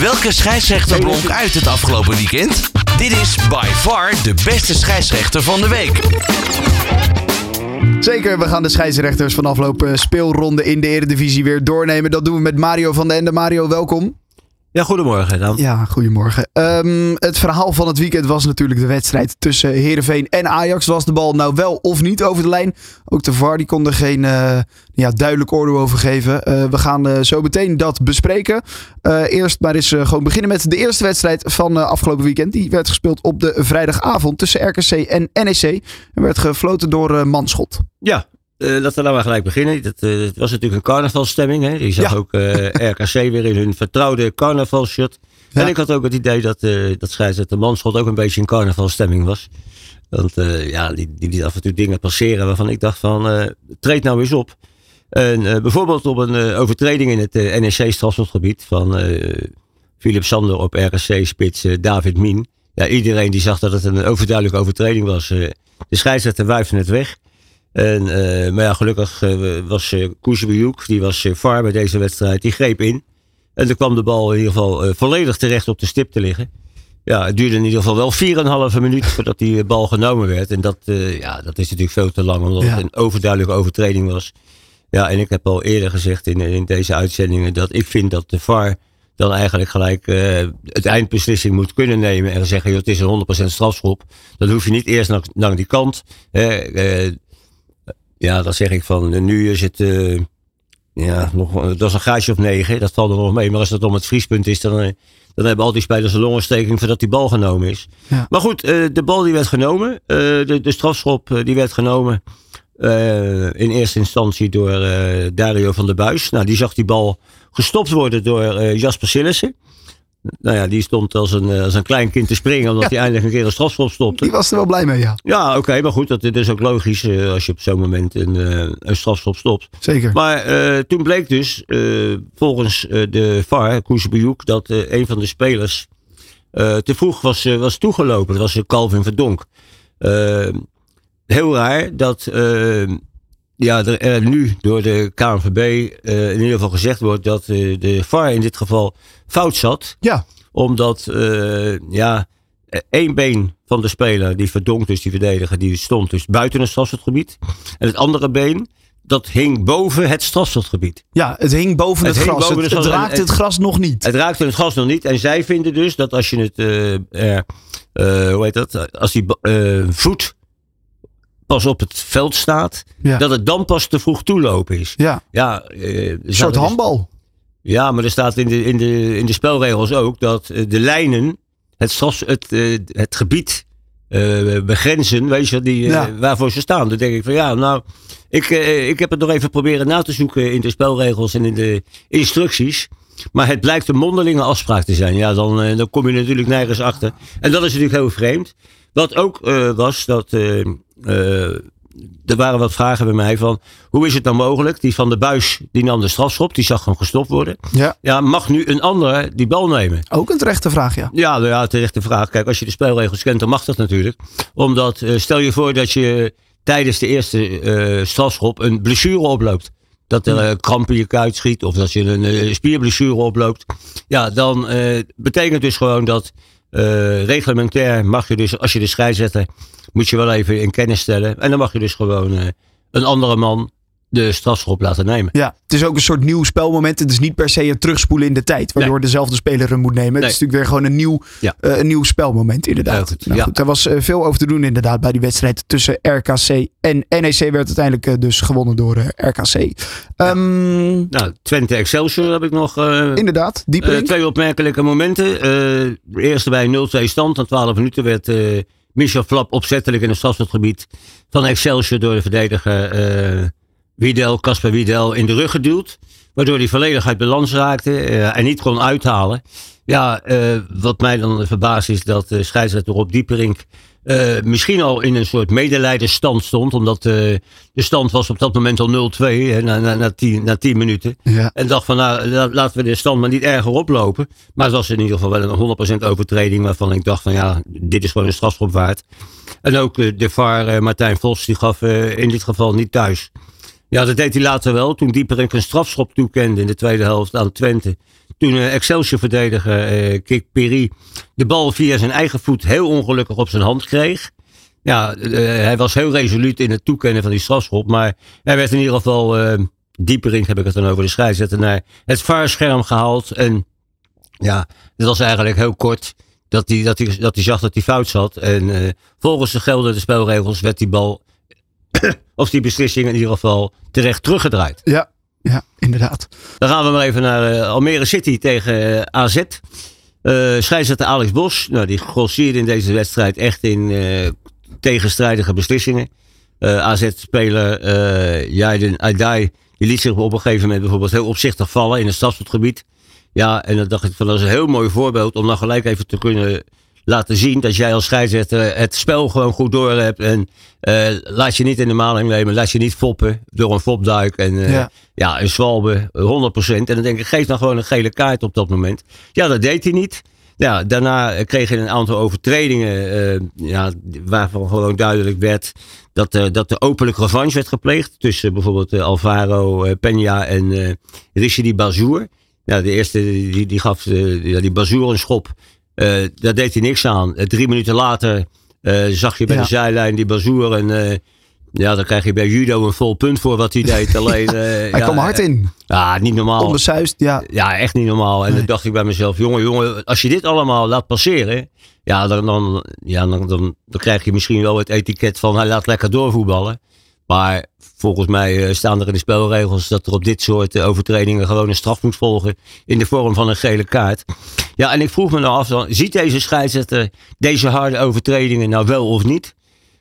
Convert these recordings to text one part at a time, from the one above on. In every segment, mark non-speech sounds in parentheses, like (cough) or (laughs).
Welke scheidsrechter blonk uit het afgelopen weekend? Dit is by far de beste scheidsrechter van de week. Zeker, we gaan de scheidsrechters van afgelopen speelronde in de Eredivisie weer doornemen. Dat doen we met Mario van den Ende. Mario, welkom. Ja, goedemorgen dan. Ja, goedemorgen. Ehm, het verhaal van het weekend was natuurlijk de wedstrijd tussen Heerenveen en Ajax. Was de bal nou wel of niet over de lijn? Ook de VAR die kon er geen eh, ja, duidelijk oordeel over geven. Eh, we gaan uh, zo meteen dat bespreken. eerst maar eens gewoon beginnen met de eerste wedstrijd van afgelopen weekend. Die werd gespeeld op de vrijdagavond tussen RKC en NEC. En werd gefloten door Manschot. Ja, uh, laten we nou maar gelijk beginnen. Dat, uh, het was natuurlijk een carnavalstemming. Hè? Je zag ook uh, RKC weer in hun vertrouwde carnavalshirt. Ja. En ik had ook het idee dat, dat scheidsrechter Manschot ook een beetje in carnavalstemming was. Want ja, die, die liet af en toe dingen passeren waarvan ik dacht van, treed nou eens op. En, bijvoorbeeld op een overtreding in het NEC-strafschopgebied van Philip Sander op RKC-spits David Mien. Ja, iedereen die zag dat het een overduidelijke overtreding was. de scheidsrechter wuifde het weg. En, uh, maar ja, gelukkig uh, was uh, die was uh, VAR bij deze wedstrijd, die greep in. En toen kwam de bal in ieder geval volledig terecht op de stip te liggen. Ja, het duurde in ieder geval wel 4,5 minuut voordat die bal genomen werd. En dat, ja, dat is natuurlijk veel te lang, omdat het een overduidelijke overtreding was. Ja, en ik heb al eerder gezegd in, in deze uitzendingen dat ik vind dat de VAR dan eigenlijk gelijk het eindbeslissing moet kunnen nemen. En zeggen, joh, het is een 100% strafschop. Dan hoef je niet eerst naar, naar die kant. Ja, dan zeg ik van nu is het. Uh, ja, nog, dat is een gaatje of negen. Dat valt er nog mee. Maar als het om het vriespunt is, dan, eh, dan hebben al die spelers een longontsteking voordat die bal genomen is. Ja. Maar goed, uh, de bal die werd genomen. De, de strafschop die werd genomen. in eerste instantie door Dario van der Buis. Nou, die zag die bal gestopt worden door Jasper Sillissen. Nou ja, die stond als een, eh, als een klein kind te springen, omdat hij eindelijk een keer een strafschop stopte. Die was er wel blij mee, ja. Ja, oké, maar goed, dat, is ook logisch uh, als je op zo'n moment een, uh, een strafschop stopt. Zeker. Maar uh, toen bleek dus, volgens de VAR, Koesbejoek, dat een van de spelers te vroeg was, was toegelopen. Dat was Calvin Verdonk. heel raar dat ja, er nu door de KNVB uh, in ieder geval gezegd wordt dat uh, de VAR in dit geval fout zat. Ja. Omdat uh, ja, één been van de speler, die verdonkt dus die verdediger, die stond dus buiten het strafschotgebied. En het andere been, dat hing boven het strafschotgebied. Ja, het hing boven het, het gras. Boven het, het, raakte het gras nog niet. Het raakte het gras nog niet. En zij vinden dus dat als je het, hoe heet dat, als die voet pas op het veld staat, dat het dan pas te vroeg toelopen is. Ja, ja uh, een soort handbal. Ja, maar er staat in de, in de, in de spelregels ook dat uh, de lijnen het, het, uh, het gebied begrenzen, weet je, die, ja. waarvoor ze staan. Dan denk ik van ja, nou, ik, ik heb het nog even proberen na te zoeken in de spelregels en in de instructies. Maar het blijkt een mondelinge afspraak te zijn. Ja, dan, dan kom je natuurlijk nergens achter. En dat is natuurlijk heel vreemd. Wat ook was dat er waren wat vragen bij mij van hoe is het nou mogelijk? Die van de buis die nam de strafschop, die zag hem gestopt worden. Ja. ja, mag nu een ander die bal nemen? Ook een terechte vraag, ja. Ja, nou ja, terechte vraag. Kijk, als je de spelregels kent, dan mag dat natuurlijk. Omdat, uh, stel je voor dat je tijdens de eerste uh, strafschop een blessure oploopt. Dat er uh, kramp in je kuit schiet of dat je een spierblessure oploopt. Ja, dan betekent dus gewoon dat reglementair mag je dus, als je de scheidsrechter moet je wel even in kennis stellen. En dan mag je dus gewoon uh, een andere man de strafschop laten nemen. Ja, het is ook een soort nieuw spelmoment. Het is niet per se een terugspoelen in de tijd, waardoor nee. dezelfde speler hem moet nemen. Nee. Het is natuurlijk weer gewoon een nieuw, ja. uh, een nieuw spelmoment, inderdaad. Goed. Nou, ja. goed, er was uh, veel over te doen, inderdaad, bij die wedstrijd tussen RKC en NEC. Werd uiteindelijk uh, dus gewonnen door RKC. Um, nou, Twente Excelsior heb ik nog. inderdaad, dieper. twee opmerkelijke momenten. de eerste bij 0-2 stand. Na 12 minuten werd Michel Flap opzettelijk in het strafschopgebied van Excelsior door de verdediger Wiedel, Casper Wiedel, in de rug geduwd. Waardoor hij volledig uit balans raakte uh, en niet kon uithalen. Ja, uh, wat mij dan verbaast is dat uh, scheidsrechter Rob Dieperink uh, misschien al in een soort medelijdenstand stond. Omdat uh, de stand was op dat moment al 0-2 na, na, na, tien, na tien minuten. Ja. En dacht van nou laten we de stand maar niet erger oplopen. Maar het was in ieder geval wel een 100% overtreding waarvan ik dacht van ja dit is gewoon een strafschop waard. En ook uh, de VAR Martijn Vos die gaf in dit geval niet thuis. Ja dat deed hij later wel toen Dieperink een strafschop toekende in de tweede helft aan Twente Toen uh, Excelsior-verdediger uh, Kik Peri de bal via zijn eigen voet heel ongelukkig op zijn hand kreeg. Ja, hij was heel resoluut in het toekennen van die strafschop. Maar hij werd in ieder geval dieper in, heb ik het dan over de scheidsrechter, naar het vaarscherm gehaald. En ja, het was eigenlijk heel kort dat hij, dat hij, dat hij zag dat hij fout zat. En volgens de geldende spelregels werd die bal, (coughs) of die beslissing in ieder geval, terecht teruggedraaid. Ja, ja inderdaad. Dan gaan we maar even naar uh, Almere City tegen uh, AZ. Uh, scheidsrechter Alex Bos, nou, die grossierde in deze wedstrijd echt in tegenstrijdige beslissingen. AZ-speler uh, Jaiden Aydai, die liet zich op een gegeven moment bijvoorbeeld heel opzichtig vallen in het stadsgebied. Ja, en dan dacht ik van dat is een heel mooi voorbeeld om dan gelijk even te kunnen laten zien dat jij als scheidsrechter het spel gewoon goed door hebt. En uh, laat je niet in de maling nemen, laat je niet foppen door een fopduik. En uh, ja. ja, een zwalbe, 100%. En dan denk ik, geef dan gewoon een gele kaart op dat moment. Ja, dat deed hij niet. Ja, daarna kreeg hij een aantal overtredingen uh, ja, waarvan gewoon duidelijk werd dat, uh, dat er openlijk revanche werd gepleegd tussen bijvoorbeeld Alvaro Peña en uh, Richidi Bazour. Ja, de eerste die, die gaf die, die Bazour een schop. Uh, daar deed hij niks aan. Uh, drie minuten later zag je bij ja. de zijlijn die Bazour. En ja, dan krijg je bij judo een vol punt voor wat hij deed. (laughs) Alleen, hij ja, kwam hard in. Ja, niet normaal. Onbesuist, ja. Ja, echt niet normaal. En nee. dan dacht ik bij mezelf, jongen, jongen, als je dit allemaal laat passeren. Ja, dan, dan, ja dan, dan, dan krijg je misschien wel het etiket van hij laat lekker doorvoetballen. Maar volgens mij staan er in de spelregels dat er op dit soort overtredingen gewoon een straf moet volgen. In de vorm van een gele kaart. Ja, en ik vroeg me nou af, dan, ziet deze scheidsrechter deze harde overtredingen nou wel of niet?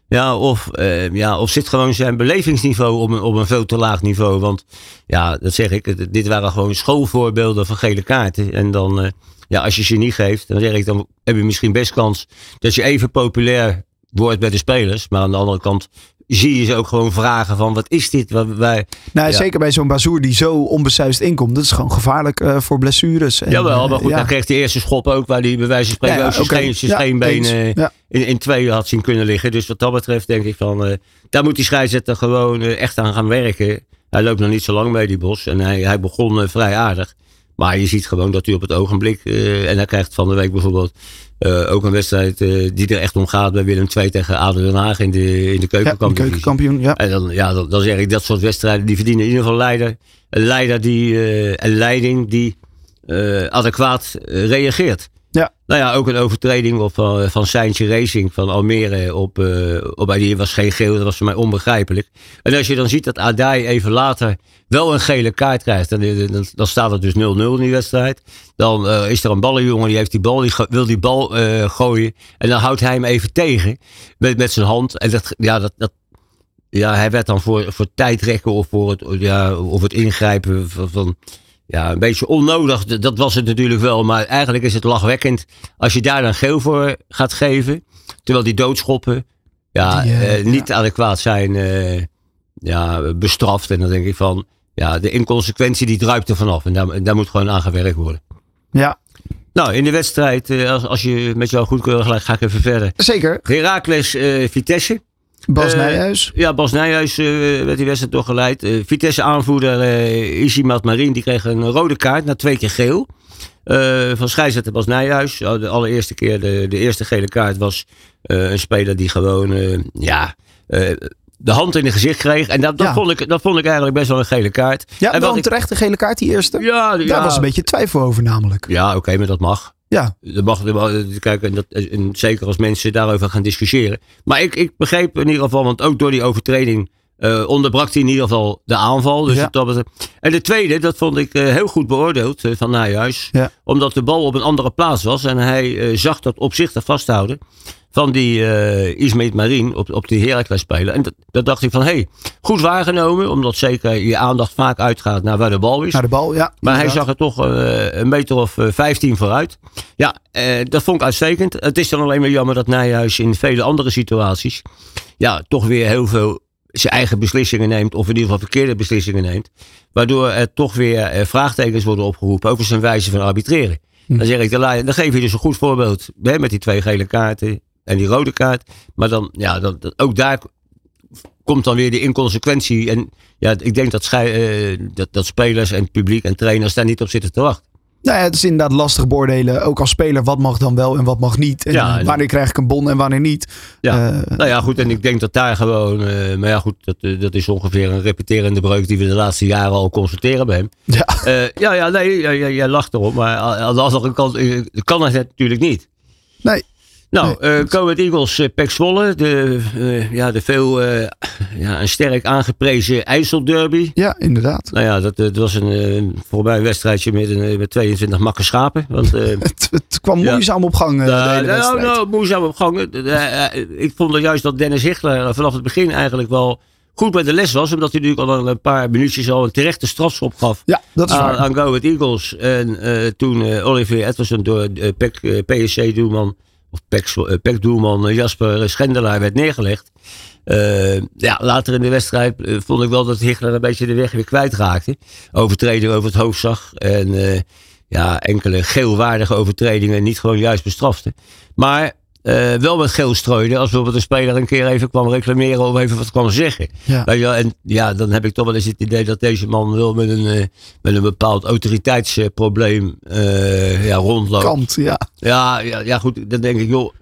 Ja, of, uh, ja, of zit gewoon zijn belevingsniveau op een, op een veel te laag niveau. Want ja, dat zeg ik, dit waren gewoon schoolvoorbeelden van gele kaarten. En dan, ja, als je ze niet geeft, dan zeg ik, dan heb je misschien best kans dat je even populair wordt bij de spelers. Maar aan de andere kant zie je ze ook gewoon vragen van wat is dit? Wat wij, nou, ja. Zeker bij zo'n Bazoer die zo onbesuist inkomt. Dat is gewoon gevaarlijk uh, voor blessures. En, Jawel, maar goed, ja. dan kreeg de eerste schop ook waar die bij wijze van spreken ja, ook zijn scheenbeen uh, in, in twee had zien kunnen liggen. Dus wat dat betreft denk ik van, uh, daar moet die scheidsrechter gewoon echt aan gaan werken. Hij loopt nog niet zo lang mee die Bos en hij, hij begon vrij aardig. Maar je ziet gewoon dat hij op het ogenblik, en hij krijgt van de week bijvoorbeeld uh, ook een wedstrijd uh, die er echt om gaat bij Willem II tegen Aden Den Haag in de, in de keukenkampioen. Ja, keukenkampioen ja. En dan, ja, dan, dan, zeg ik dat soort wedstrijden die verdienen in ieder geval leider. Een leider die, een leiding die adequaat reageert. Nou ja, ook een overtreding op, uh, van Seintje Racing van Almere. Op, uh, op, die was geen geel, dat was voor mij onbegrijpelijk. En als je dan ziet dat Adai even later wel een gele kaart krijgt. Dan, dan, dan staat het dus 0-0 in die wedstrijd. Dan is er een ballenjongen die heeft die bal, die wil die bal gooien. En dan houdt hij hem even tegen met, met zijn hand. En dat, ja, dat, dat, ja, hij werd dan voor, voor tijdrekken of voor het, ja, of het ingrijpen van, van ja, een beetje onnodig. Dat was het natuurlijk wel. Maar eigenlijk is het lachwekkend als je daar dan geel voor gaat geven. Terwijl die doodschoppen ja, die, uh, uh, niet ja. adequaat zijn uh, ja, bestraft. En dan denk ik van, ja, de inconsequentie die druipt er vanaf. En daar, daar moet gewoon aan gewerkt worden. Ja. Nou, in de wedstrijd, als, als je met jou goedkeurig gelijk, ga ik even verder. Zeker. Herakles Vitesse. Bas uh, Nijhuis. Ja, Bas Nijhuis uh, werd die wedstrijd doorgeleid. Uh, Vitesse aanvoerder uh, Isimat Marin die kreeg een rode kaart na twee keer geel. van scheidsrechter Bas Nijhuis. De allereerste keer, de, de eerste gele kaart was een speler die gewoon, ja de hand in het gezicht kreeg. En dat, dat, ja. vond ik, dat vond ik eigenlijk best wel een gele kaart. Ja, en wel een terechte gele kaart, die eerste. Ja, Daar ja. was een beetje twijfel over namelijk. Ja, oké, okay, maar dat mag. Ja. Dat mag, dat mag kijk, en dat, en zeker als mensen daarover gaan discussiëren. Maar ik, ik begreep in ieder geval, want ook door die overtreding uh, onderbrak hij in ieder geval de aanval. Dus Ja. dat, en de tweede, dat vond ik uh, heel goed beoordeeld uh, van Nijhuis. Ja. Omdat de bal op een andere plaats was. En hij zag dat opzichtig vasthouden van die uh, Ismet Marien op, op die Heracles spelen. En dat, dat dacht ik van, hé, hey, goed waargenomen. Omdat zeker je aandacht vaak uitgaat naar waar de bal is. Naar de bal, ja. Maar hij zag er toch uh, een meter of uh, 15 vooruit. Ja, uh, dat vond ik uitstekend. Het is dan alleen maar jammer dat Nijhuis in vele andere situaties... ja, toch weer heel veel zijn eigen beslissingen neemt. Of in ieder geval verkeerde beslissingen neemt. Waardoor er toch weer vraagtekens worden opgeroepen over zijn wijze van arbitreren. Hm. Dan zeg ik, dan geef je dus een goed voorbeeld hè, met die twee gele kaarten en die rode kaart. Maar dan, ja, dan, ook daar komt dan weer de inconsequentie. En ja, ik denk dat, uh, dat, dat spelers en publiek en trainers daar niet op zitten te wachten. Nou ja, het is inderdaad lastig beoordelen, ook als speler, wat mag dan wel en wat mag niet. En Ja, en- wanneer krijg ik een bon en wanneer niet. Ja. Eh, nou ja, goed. En ik denk dat daar gewoon. eh, maar ja, goed. Dat, eh, dat is ongeveer een repeterende breuk die we de laatste jaren al constateren bij hem. ja. Eh, ja, ja, nee, jij lacht erop. Maar aan de andere kant eh, kan het natuurlijk niet. Nee. Nou, eh Go Ahead Eagles, uh, Pek Zwolle. De, eh, ja, de veel eh, ja, een sterk aangeprezen IJsselderby. ja, inderdaad. Nou ja, dat, eh, dat was een, eh, voor mij een wedstrijdje met, een, eh, met 22 makke schapen. Want, eh, (laughs) Het, het kwam Ja. moeizaam op gang, eh, de nou, hele nou, wedstrijd. nou, moeizaam op gang. Eh, eh, eh, Ik vond dat juist dat Dennis Hichtler vanaf het begin eigenlijk wel goed bij de les was. Omdat hij natuurlijk al een paar minuutjes al een terechte strafschop gaf. Ja, dat is aan, waar. aan Go Eagles. En eh, toen eh, Olivier Edwardson door eh, eh, PSC-doelman, of PEC, eh, eh, Jasper Schendelaar werd neergelegd. Eh, ja, later in de wedstrijd vond ik wel dat Hichler een beetje de weg weer kwijtraakte. Overtreding over het hoofd zag. En ja, enkele geelwaardige overtredingen niet gewoon juist bestrafte. Maar eh, wel met geel strooide. Als bijvoorbeeld een speler een keer even kwam reclameren of even wat kwam zeggen. Ja. Weet je wel, en ja, dan heb ik toch wel eens het idee dat deze man wel met een, eh, met een bepaald autoriteitsprobleem eh ja, rondloopt. Kant, ja. Ja, ja, ja, goed. Dan denk ik, joh,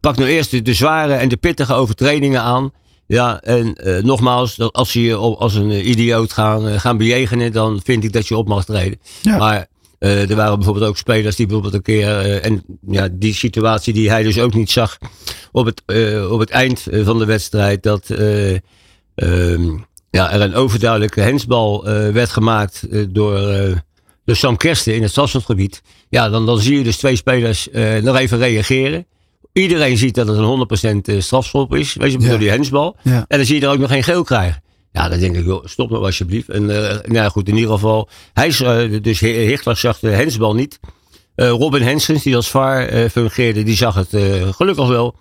pak nou eerst de, de zware en de pittige overtredingen aan. Ja, en nogmaals, dat als ze je op- als een idioot gaan, gaan bejegenen, dan vind ik dat je op mag treden. Ja. Maar eh, er waren bijvoorbeeld ook spelers die bijvoorbeeld een keer, eh, en ja, die situatie die hij dus ook niet zag op het, eh, op het eind van de wedstrijd, dat eh, ehm, ja, er een overduidelijke hensbal werd gemaakt door, door Sam Kersten in het strafschopgebied. Ja, dan, dan zie je dus twee spelers nog even reageren. Iedereen ziet dat het een 100% strafschop is, weet je, Ja. door die hensbal. Ja. En dan zie je er ook nog geen geel krijgen. Ja, dan denk ik, joh, stop nou alsjeblieft. En eh, nou ja, goed, in ieder geval, hij is, eh, dus Hichtler zag de hensbal niet. Eh, Robin Henskens, die als VAR fungeerde, die zag het gelukkig wel.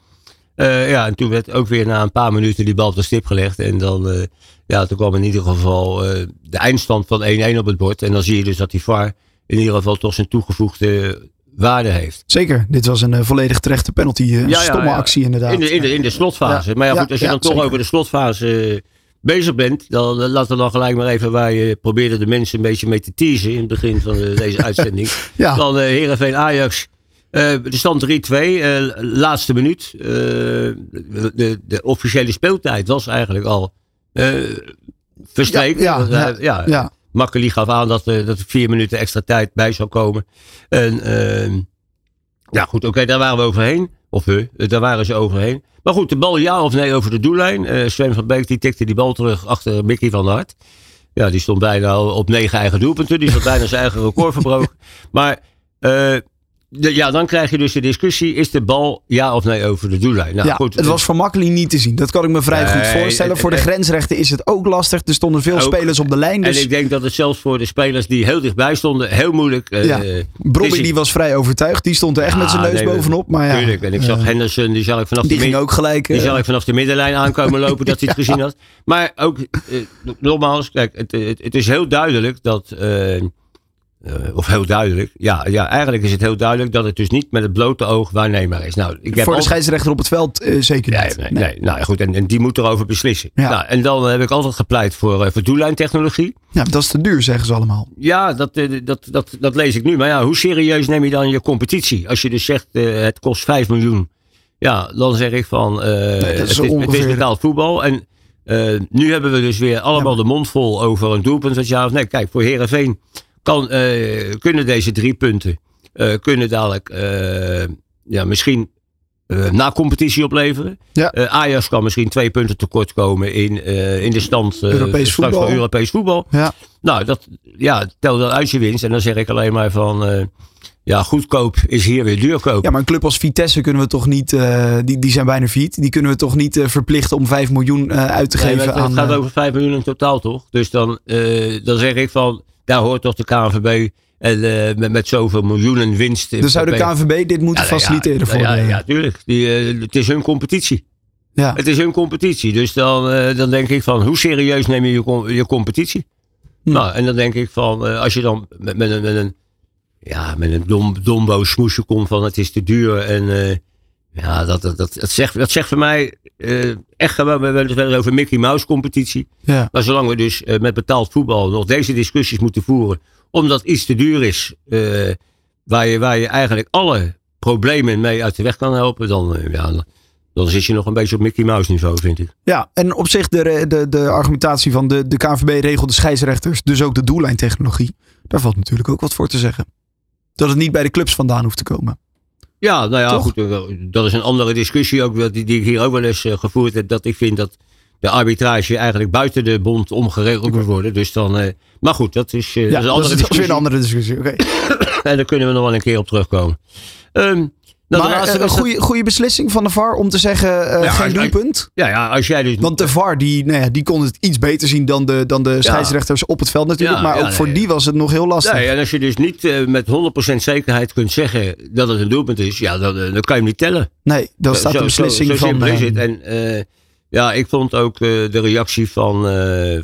Ja, en toen werd ook weer na een paar minuten die bal op de stip gelegd. En dan, ja, toen kwam in ieder geval de eindstand van 1-1 op het bord. En dan zie je dus dat die VAR in ieder geval toch zijn toegevoegde waarde heeft. Zeker, dit was een volledig terechte penalty. Een Ja, stomme ja. actie inderdaad. In de, in de, in de slotfase. Maar ja, goed, als je dan toch zeker. over de slotfase bezig bent, dan eh, laten we dan gelijk maar even waar je probeerde de mensen een beetje mee te teasen in het begin van eh, deze (laughs) uitzending. Ja. Dan eh Heerenveen Ajax. De stand 3-2, eh, laatste minuut. De, de officiële speeltijd was eigenlijk al verstreken. Ja, ja, ja, ja. Makkeli gaf aan dat, dat er vier minuten extra tijd bij zou komen. En ehm, ja, goed, oké, daar waren we overheen. Of eh, daar waren ze overheen. Maar goed, de bal ja of nee over de doellijn. Eh Sven van Beek die tikte die bal terug achter Mickey van der Hart. Ja, die stond bijna op negen eigen doelpunten. Die had bijna zijn eigen record verbroken. (laughs) Maar eh, de- ja, dan krijg je dus de discussie. Is de bal ja of nee over de doellijn? Nou, ja, goed, het was voor makkelijk niet te zien. Dat kan ik me vrij goed voorstellen. en- Voor de en- grensrechten is het ook lastig. Er stonden veel Ook. spelers op de lijn. Dus En ik denk dat het zelfs voor de spelers die heel dichtbij stonden heel moeilijk eh, Ja. Brobby die was vrij overtuigd. Die stond er echt Ja, met zijn neus nee, we- bovenop. Maar ja, Tuurlijk. En ik zag eh, Henderson, die zag ik vanaf die de ging ook gelijk. Die eh, zal ik vanaf de middenlijn aankomen (laughs) lopen dat hij het gezien had. Maar ook, nogmaals, kijk, het, het, het is heel duidelijk dat. Eh, of heel duidelijk. Ja, ja, eigenlijk is het heel duidelijk dat het dus niet met het blote oog waarneembaar is. Nou, ik heb voor de scheidsrechter op het veld eh, zeker Nee, niet. nee, nee. Nou ja, goed, en, en die moet erover beslissen. Ja. Nou, en dan heb ik altijd gepleit voor, uh, voor doellijntechnologie. Ja, dat is te duur, zeggen ze allemaal. Ja, dat, dat, dat, dat lees ik nu. Maar ja, hoe serieus neem je dan je competitie? Als je dus zegt, het kost 5 miljoen. Ja, dan zeg ik van, is het, is, het is betaald voetbal. En nu hebben we dus weer allemaal de mond vol over een doelpunt. Dat ja of nee, kijk, voor Herenveen kan, eh, kunnen deze drie punten eh, kunnen dadelijk eh, ja, misschien na competitie opleveren. Ja. Ajax kan misschien twee punten tekort komen in, in de stand eh, Europees straks voetbal. voor Europees voetbal. Ja, Nou, dat, ja, tel dan uit je winst. En dan zeg ik alleen maar van, ja, goedkoop is hier weer duurkoop. ja, maar een club als Vitesse kunnen we toch niet, die, die zijn bijna failliet. Die kunnen we toch niet verplichten om 5 miljoen uit te Nee, geven het, aan... het gaat over 5 miljoen in totaal, toch? Dus dan, dan zeg ik van, daar hoort toch de KNVB en, eh, met, met zoveel miljoenen winst. dus zou de KNVB dit moeten Ja, faciliteren ja, voor ja, de... ja, tuurlijk. Die, eh, het is hun competitie. ja. Het is hun competitie. Dus dan, eh, dan denk ik van, hoe serieus neem je je, je competitie? Hm. Nou, en dan denk ik van, als je dan met, met een, met een, ja, met een dom, dombo smoesje komt van het is te duur en Ja, dat, dat, dat, dat, zegt, dat zegt voor mij eh, echt gewoon, we hebben het over Mickey Mouse competitie. Ja. Maar zolang we dus eh, met betaald voetbal nog deze discussies moeten voeren, omdat iets te duur is, eh, waar, je, waar je eigenlijk alle problemen mee uit de weg kan helpen, dan, ja, dan, zit je nog een beetje op Mickey Mouse niveau, vind ik. Ja, en op zich de, de, de argumentatie van de, de KNVB regelt de scheidsrechters, dus ook de doellijntechnologie. Daar valt natuurlijk ook wat voor te zeggen. Dat het niet bij de clubs vandaan hoeft te komen. Ja, nou ja, Toch? goed. Dat is een andere discussie ook, die, die ik hier ook wel eens eh, gevoerd heb. Dat ik vind dat de arbitrage eigenlijk buiten de bond omgeregeld moet worden. Dus dan, eh, maar goed, dat is, eh, Ja, dat is een andere dat is weer discussie. een andere discussie. Oké. (coughs) En daar kunnen we nog wel een keer op terugkomen. Ehm, de Maar eh, een goede, goede beslissing van de VAR om te zeggen eh, Ja, geen doelpunt. Ja, ja, als jij dus... Want de VAR die, nou ja, die kon het iets beter zien dan de, dan de scheidsrechters op het veld natuurlijk. Maar ook voor die was het nog heel lastig. En als je dus niet eh, met 100% zekerheid kunt zeggen dat het een doelpunt is, ja, dan, dan kan je hem niet tellen. Nee, dan staat Zo- de beslissing zo, zo van... simpel is het. En ja, ik vond ook de reactie van,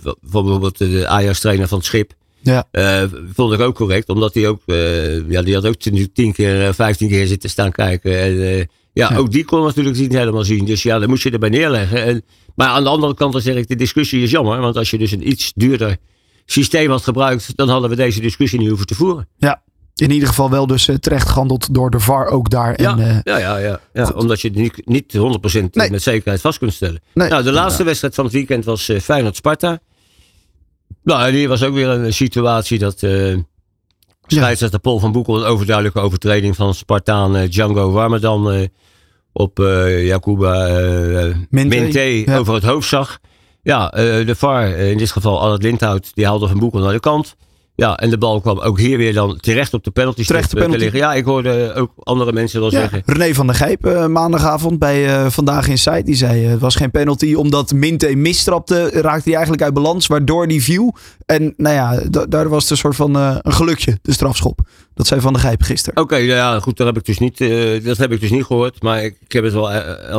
van bijvoorbeeld de Ajax-trainer van het Schip. Ja. eh, vond ik ook correct, omdat hij ook, eh, ja, die had ook tien keer, eh, vijftien keer zitten staan kijken. En ja, Ja. ook die kon natuurlijk niet helemaal zien. Dus ja, dan moet je erbij neerleggen. En, maar aan de andere kant dan zeg ik, de discussie is jammer. Want als je dus een iets duurder systeem had gebruikt, dan hadden we deze discussie niet hoeven te voeren. ja, in ieder geval wel dus terecht gehandeld door de VAR ook daar. Ja, En, ja, ja, ja, ja omdat je het niet, niet 100% Nee. met zekerheid vast kunt stellen. nee. Nou, de laatste wedstrijd van het weekend was Feyenoord-Sparta. Nou, hier was ook weer een situatie dat eh scheidsrechter Paul van Boekel een overduidelijke overtreding van Spartaan eh, Django Warmerdam eh, op eh Jacuba eh Minté, Minté ja. over het hoofd zag. Ja, eh, de VAR, eh, in dit geval Alert Lindhout, die haalde van Boekel naar de kant. Ja, en de bal kwam ook hier weer dan terecht op de penalty Terecht de eh, te penalty. liggen. Ja, ik hoorde ook andere mensen Ja, zeggen. René van der Gijp eh, maandagavond bij eh, Vandaag in Site. Die zei het was geen penalty omdat Minte mistrapte. Raakte hij eigenlijk uit balans waardoor die viel. En nou ja, da- daar was het een soort van een gelukje, de strafschop. Dat zei Van der Gijp gisteren. Oké, nou ja, goed, dat heb ik dus niet, dat heb ik dus niet gehoord. Maar ik, ik heb het wel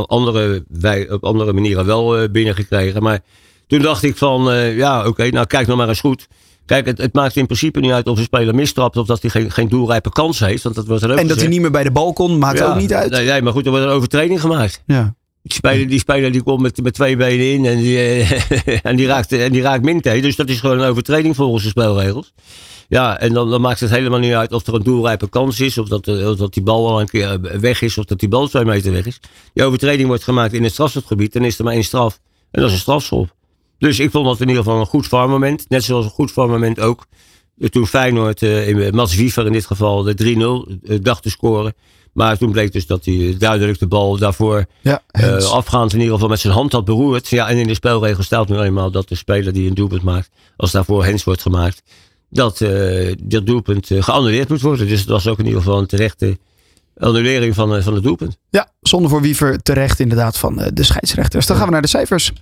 andere, wij, op andere manieren wel binnengekregen. Maar toen dacht ik van, ja, oké, nou kijk nog maar eens goed. Kijk, het, het maakt in principe niet uit of een speler mistrapt of dat hij geen, geen doelrijpe kans heeft. Want dat wordt er ook En dat hij niet meer bij de bal kon, maakt Ja, ook niet uit. Nee, nee, maar goed, er wordt een overtreding gemaakt. Ja. Die speler, die, speler die komt met, met twee benen in en die, eh, (laughs) en die raakt, en die raakt Minte. Dus dat is gewoon een overtreding volgens de spelregels. Ja, en dan, dan maakt het helemaal niet uit of er een doelrijpe kans is. Of dat, eh, of dat die bal al een keer eh, weg is. Of dat die bal twee meter weg is. Die overtreding wordt gemaakt in het strafschopgebied. Dan is er maar één straf. En dat is een strafschop. Dus ik vond dat in ieder geval een goed VAR-moment. Net zoals een goed VAR-moment ook. eh, Toen Feyenoord, eh, in Mats Wiever in dit geval, de 3-0 eh, dacht te scoren. Maar toen bleek dus dat hij duidelijk de bal daarvoor Ja, eh, Hens. afgaand in ieder geval met zijn hand had beroerd. Ja, en in de spelregel staat nu eenmaal dat de speler die een doelpunt maakt, als daarvoor hens wordt gemaakt, dat eh, dat doelpunt eh, geannuleerd moet worden. Dus het was ook in ieder geval een terechte annulering van, eh, van het doelpunt. ja, zonder voor Wiever terecht inderdaad van eh, de scheidsrechters. Dan gaan we naar de cijfers.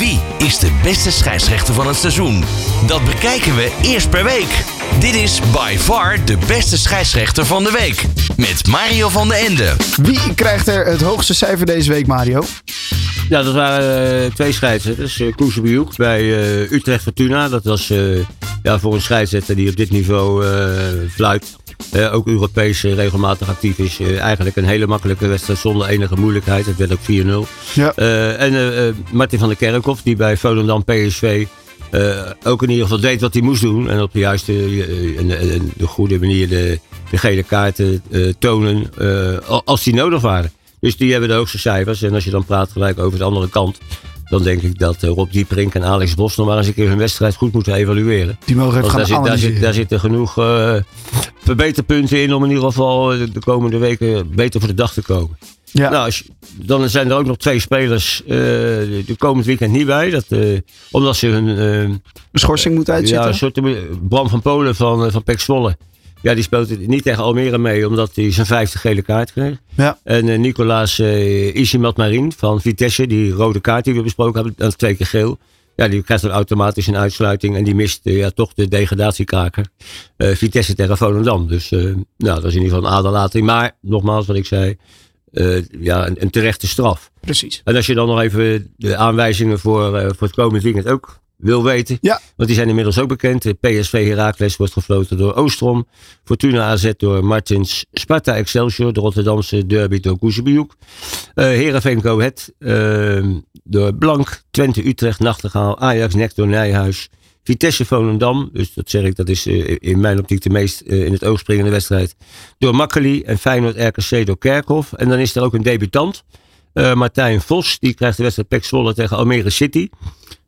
Wie is de beste scheidsrechter van het seizoen? Dat bekijken we eerst per week. Dit is by far de beste scheidsrechter van de week. Met Mario van den Ende. Wie krijgt er het hoogste cijfer deze week, Mario? Ja, dat waren eh, twee scheidsrechters. Uh, Koes Bioek bij eh, Utrecht Fortuna. Dat was eh, ja, voor een scheidsrechter die op dit niveau eh fluit. Eh, ook Europees eh, regelmatig actief is. eh, eigenlijk een hele makkelijke wedstrijd zonder enige moeilijkheid. Het werd ook 4-0. Ja. En Martin van der Kerkhoff, die bij Volendam PSV ook in ieder geval deed wat hij moest doen. En op de juiste en, de goede manier de, de gele kaarten tonen al- als die nodig waren. Dus die hebben de hoogste cijfers. En als je dan praat gelijk over de andere kant. Dan denk ik dat eh, Rob Dieprink en Alex Bos nog maar eens een keer hun wedstrijd goed moeten evalueren. Die mogen even Want gaan daar, zit, daar, zit, daar zitten genoeg eh, verbeterpunten in om in ieder geval eh, de, de komende weken beter voor de dag te komen. ja. Nou, als dan zijn er ook nog twee spelers eh, de, komend weekend niet bij. Dat, eh, omdat ze hun eh, een schorsing moet ja, uitzitten. een soort Bram van Polen van, van Pek Zwolle. Ja, die speelt niet tegen Almere mee, omdat hij zijn vijfde gele kaart kreeg. Ja. En eh, Nicolaas eh Isimat Marin van Vitesse, die rode kaart die we besproken hebben, dat is twee keer geel. Ja, die krijgt dan automatisch een uitsluiting en die mist eh, ja, toch de degradatiekaker. Eh, Vitesse tegen Volendam. Dus eh, nou, dat is in ieder geval een aderlating. Maar, nogmaals wat ik zei, eh, ja, een, een terechte straf. Precies. En als je dan nog even de aanwijzingen voor, voor het komende weekend ook wil weten. Ja. Want die zijn inmiddels ook bekend. De PSV Heracles wordt gefloten door Oostrom. Fortuna AZ door Martins. Sparta Excelsior, de Rotterdamse derby door Koezebiuk. Uh, Heerenveen Go Ahead uh, door Blank. Twente Utrecht Nachtegaal. Ajax Nek door Nijhuis. Vitesse Volendam, dus dat zeg ik, dat is uh, in mijn optiek de meest uh, in het oog springende wedstrijd. Door Makkeli en Feyenoord RKC door Kerkhoff. En dan is er ook een debutant. Uh, Martijn Vos, die krijgt de wedstrijd Pek Zwolle tegen Almere City.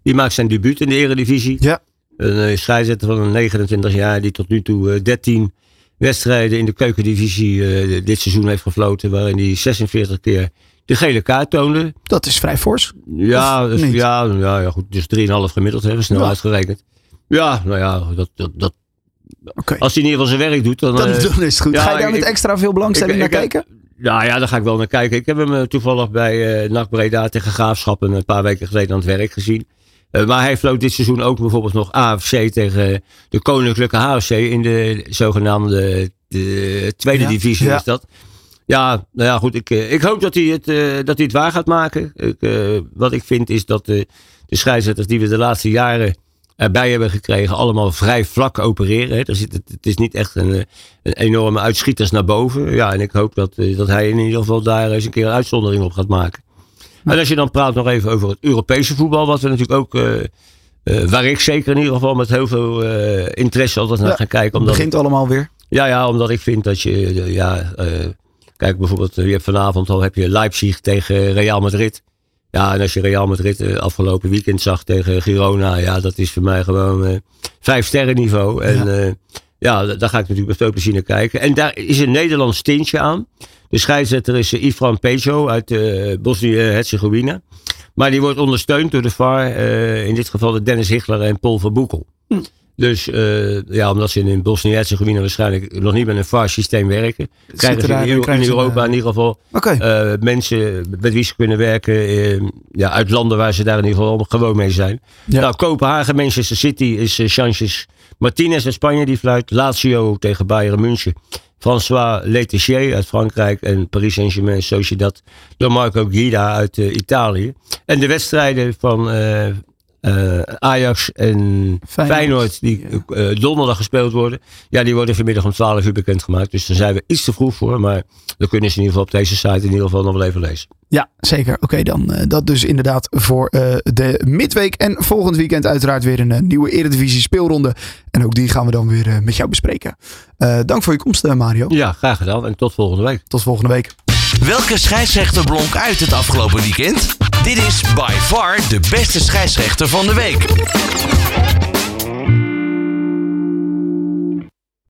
Die maakt zijn debuut in de eredivisie. Ja. Een scheidsrechter van een 29 jaar die tot nu toe 13 wedstrijden in de keukendivisie dit seizoen heeft gefloten. Waarin hij 46 keer de gele kaart toonde. Dat is vrij fors. Ja, dus, ja, ja, ja, goed. Dus 3,5 gemiddeld hebben we snel ja. uitgerekend. Ja, nou ja, dat, dat, dat, okay. als hij in ieder geval zijn werk doet, dan, dan, dan is het goed. Ja, ga je daar ik, met extra veel belangstelling ik, naar ik, kijken? Ja, ja, daar ga ik wel naar kijken. Ik heb hem toevallig bij uh, NAC Breda tegen Graafschap een paar weken geleden aan het werk gezien. Uh, maar hij floot dit seizoen ook bijvoorbeeld nog AFC tegen de Koninklijke HFC in de zogenaamde de tweede Ja, divisie ja. is dat. Ja, nou ja, goed. Ik, eh, ik hoop dat hij, het, eh, dat hij het waar gaat maken. Ik, eh, wat ik vind is dat de, de scheidsrechters die we de laatste jaren erbij hebben gekregen, allemaal vrij vlak opereren. Hè. Er zit, het, is niet echt een, eh, een enorme uitschieters naar boven. Ja, en ik hoop dat, eh, dat hij in ieder geval daar eens een keer een uitzondering op gaat maken. En als je dan praat nog even over het Europese voetbal, wat we natuurlijk ook, eh, eh, waar ik zeker in ieder geval met heel veel eh, interesse altijd naar Ja, ga kijken. Het Omdat begint allemaal weer. ja, ja, omdat ik vind dat je, ja, kijk bijvoorbeeld, je hebt vanavond al heb je Leipzig tegen Real Madrid. Ja, en als je Real Madrid afgelopen weekend zag tegen Girona, ja, dat is voor mij gewoon vijf sterren niveau. En Ja. ja, ja da- daar ga ik natuurlijk met veel plezier naar kijken. En daar is een Nederlands tintje aan. De scheidsrechter is eh, Ifran Pejo uit eh Bosnië-Herzegovina. Maar die wordt ondersteund door de VAR, eh, in dit geval de Dennis Hichler en Paul van Boekel. Dus eh, ja, omdat ze in Bosnië-Herzegovina waarschijnlijk nog niet met een VAR-systeem werken, krijgen ze daar- in, krijgen in Europa een, in ieder geval mensen met wie ze kunnen werken ja, uit landen waar ze daar in ieder geval gewoon mee zijn. Ja. Nou, Kopenhagen, Manchester City is uh, Sanchez Martinez uit Spanje die fluit. Lazio tegen Bayern München. François Letizier uit Frankrijk en Paris Saint-Germain Sociedad door Marco Guida uit eh, Italië. En de wedstrijden van eh, Ajax en Feyenoord. Feyenoord, die eh, donderdag gespeeld worden. Ja, die worden vanmiddag om 12 uur bekendgemaakt. Dus daar zijn we iets te vroeg voor. Maar dan kunnen ze in ieder geval op deze site in ieder geval nog wel even lezen. Ja, zeker. Oké, dan eh, dat dus inderdaad voor de midweek. En volgend weekend uiteraard weer een nieuwe Eredivisie speelronde. En ook die gaan we dan weer met jou bespreken. Dank voor je komst, Mario. Ja, graag gedaan. En tot volgende week. Tot volgende week. Welke scheidsrechter blonk uit het afgelopen weekend? Dit is by far de beste scheidsrechter van de week.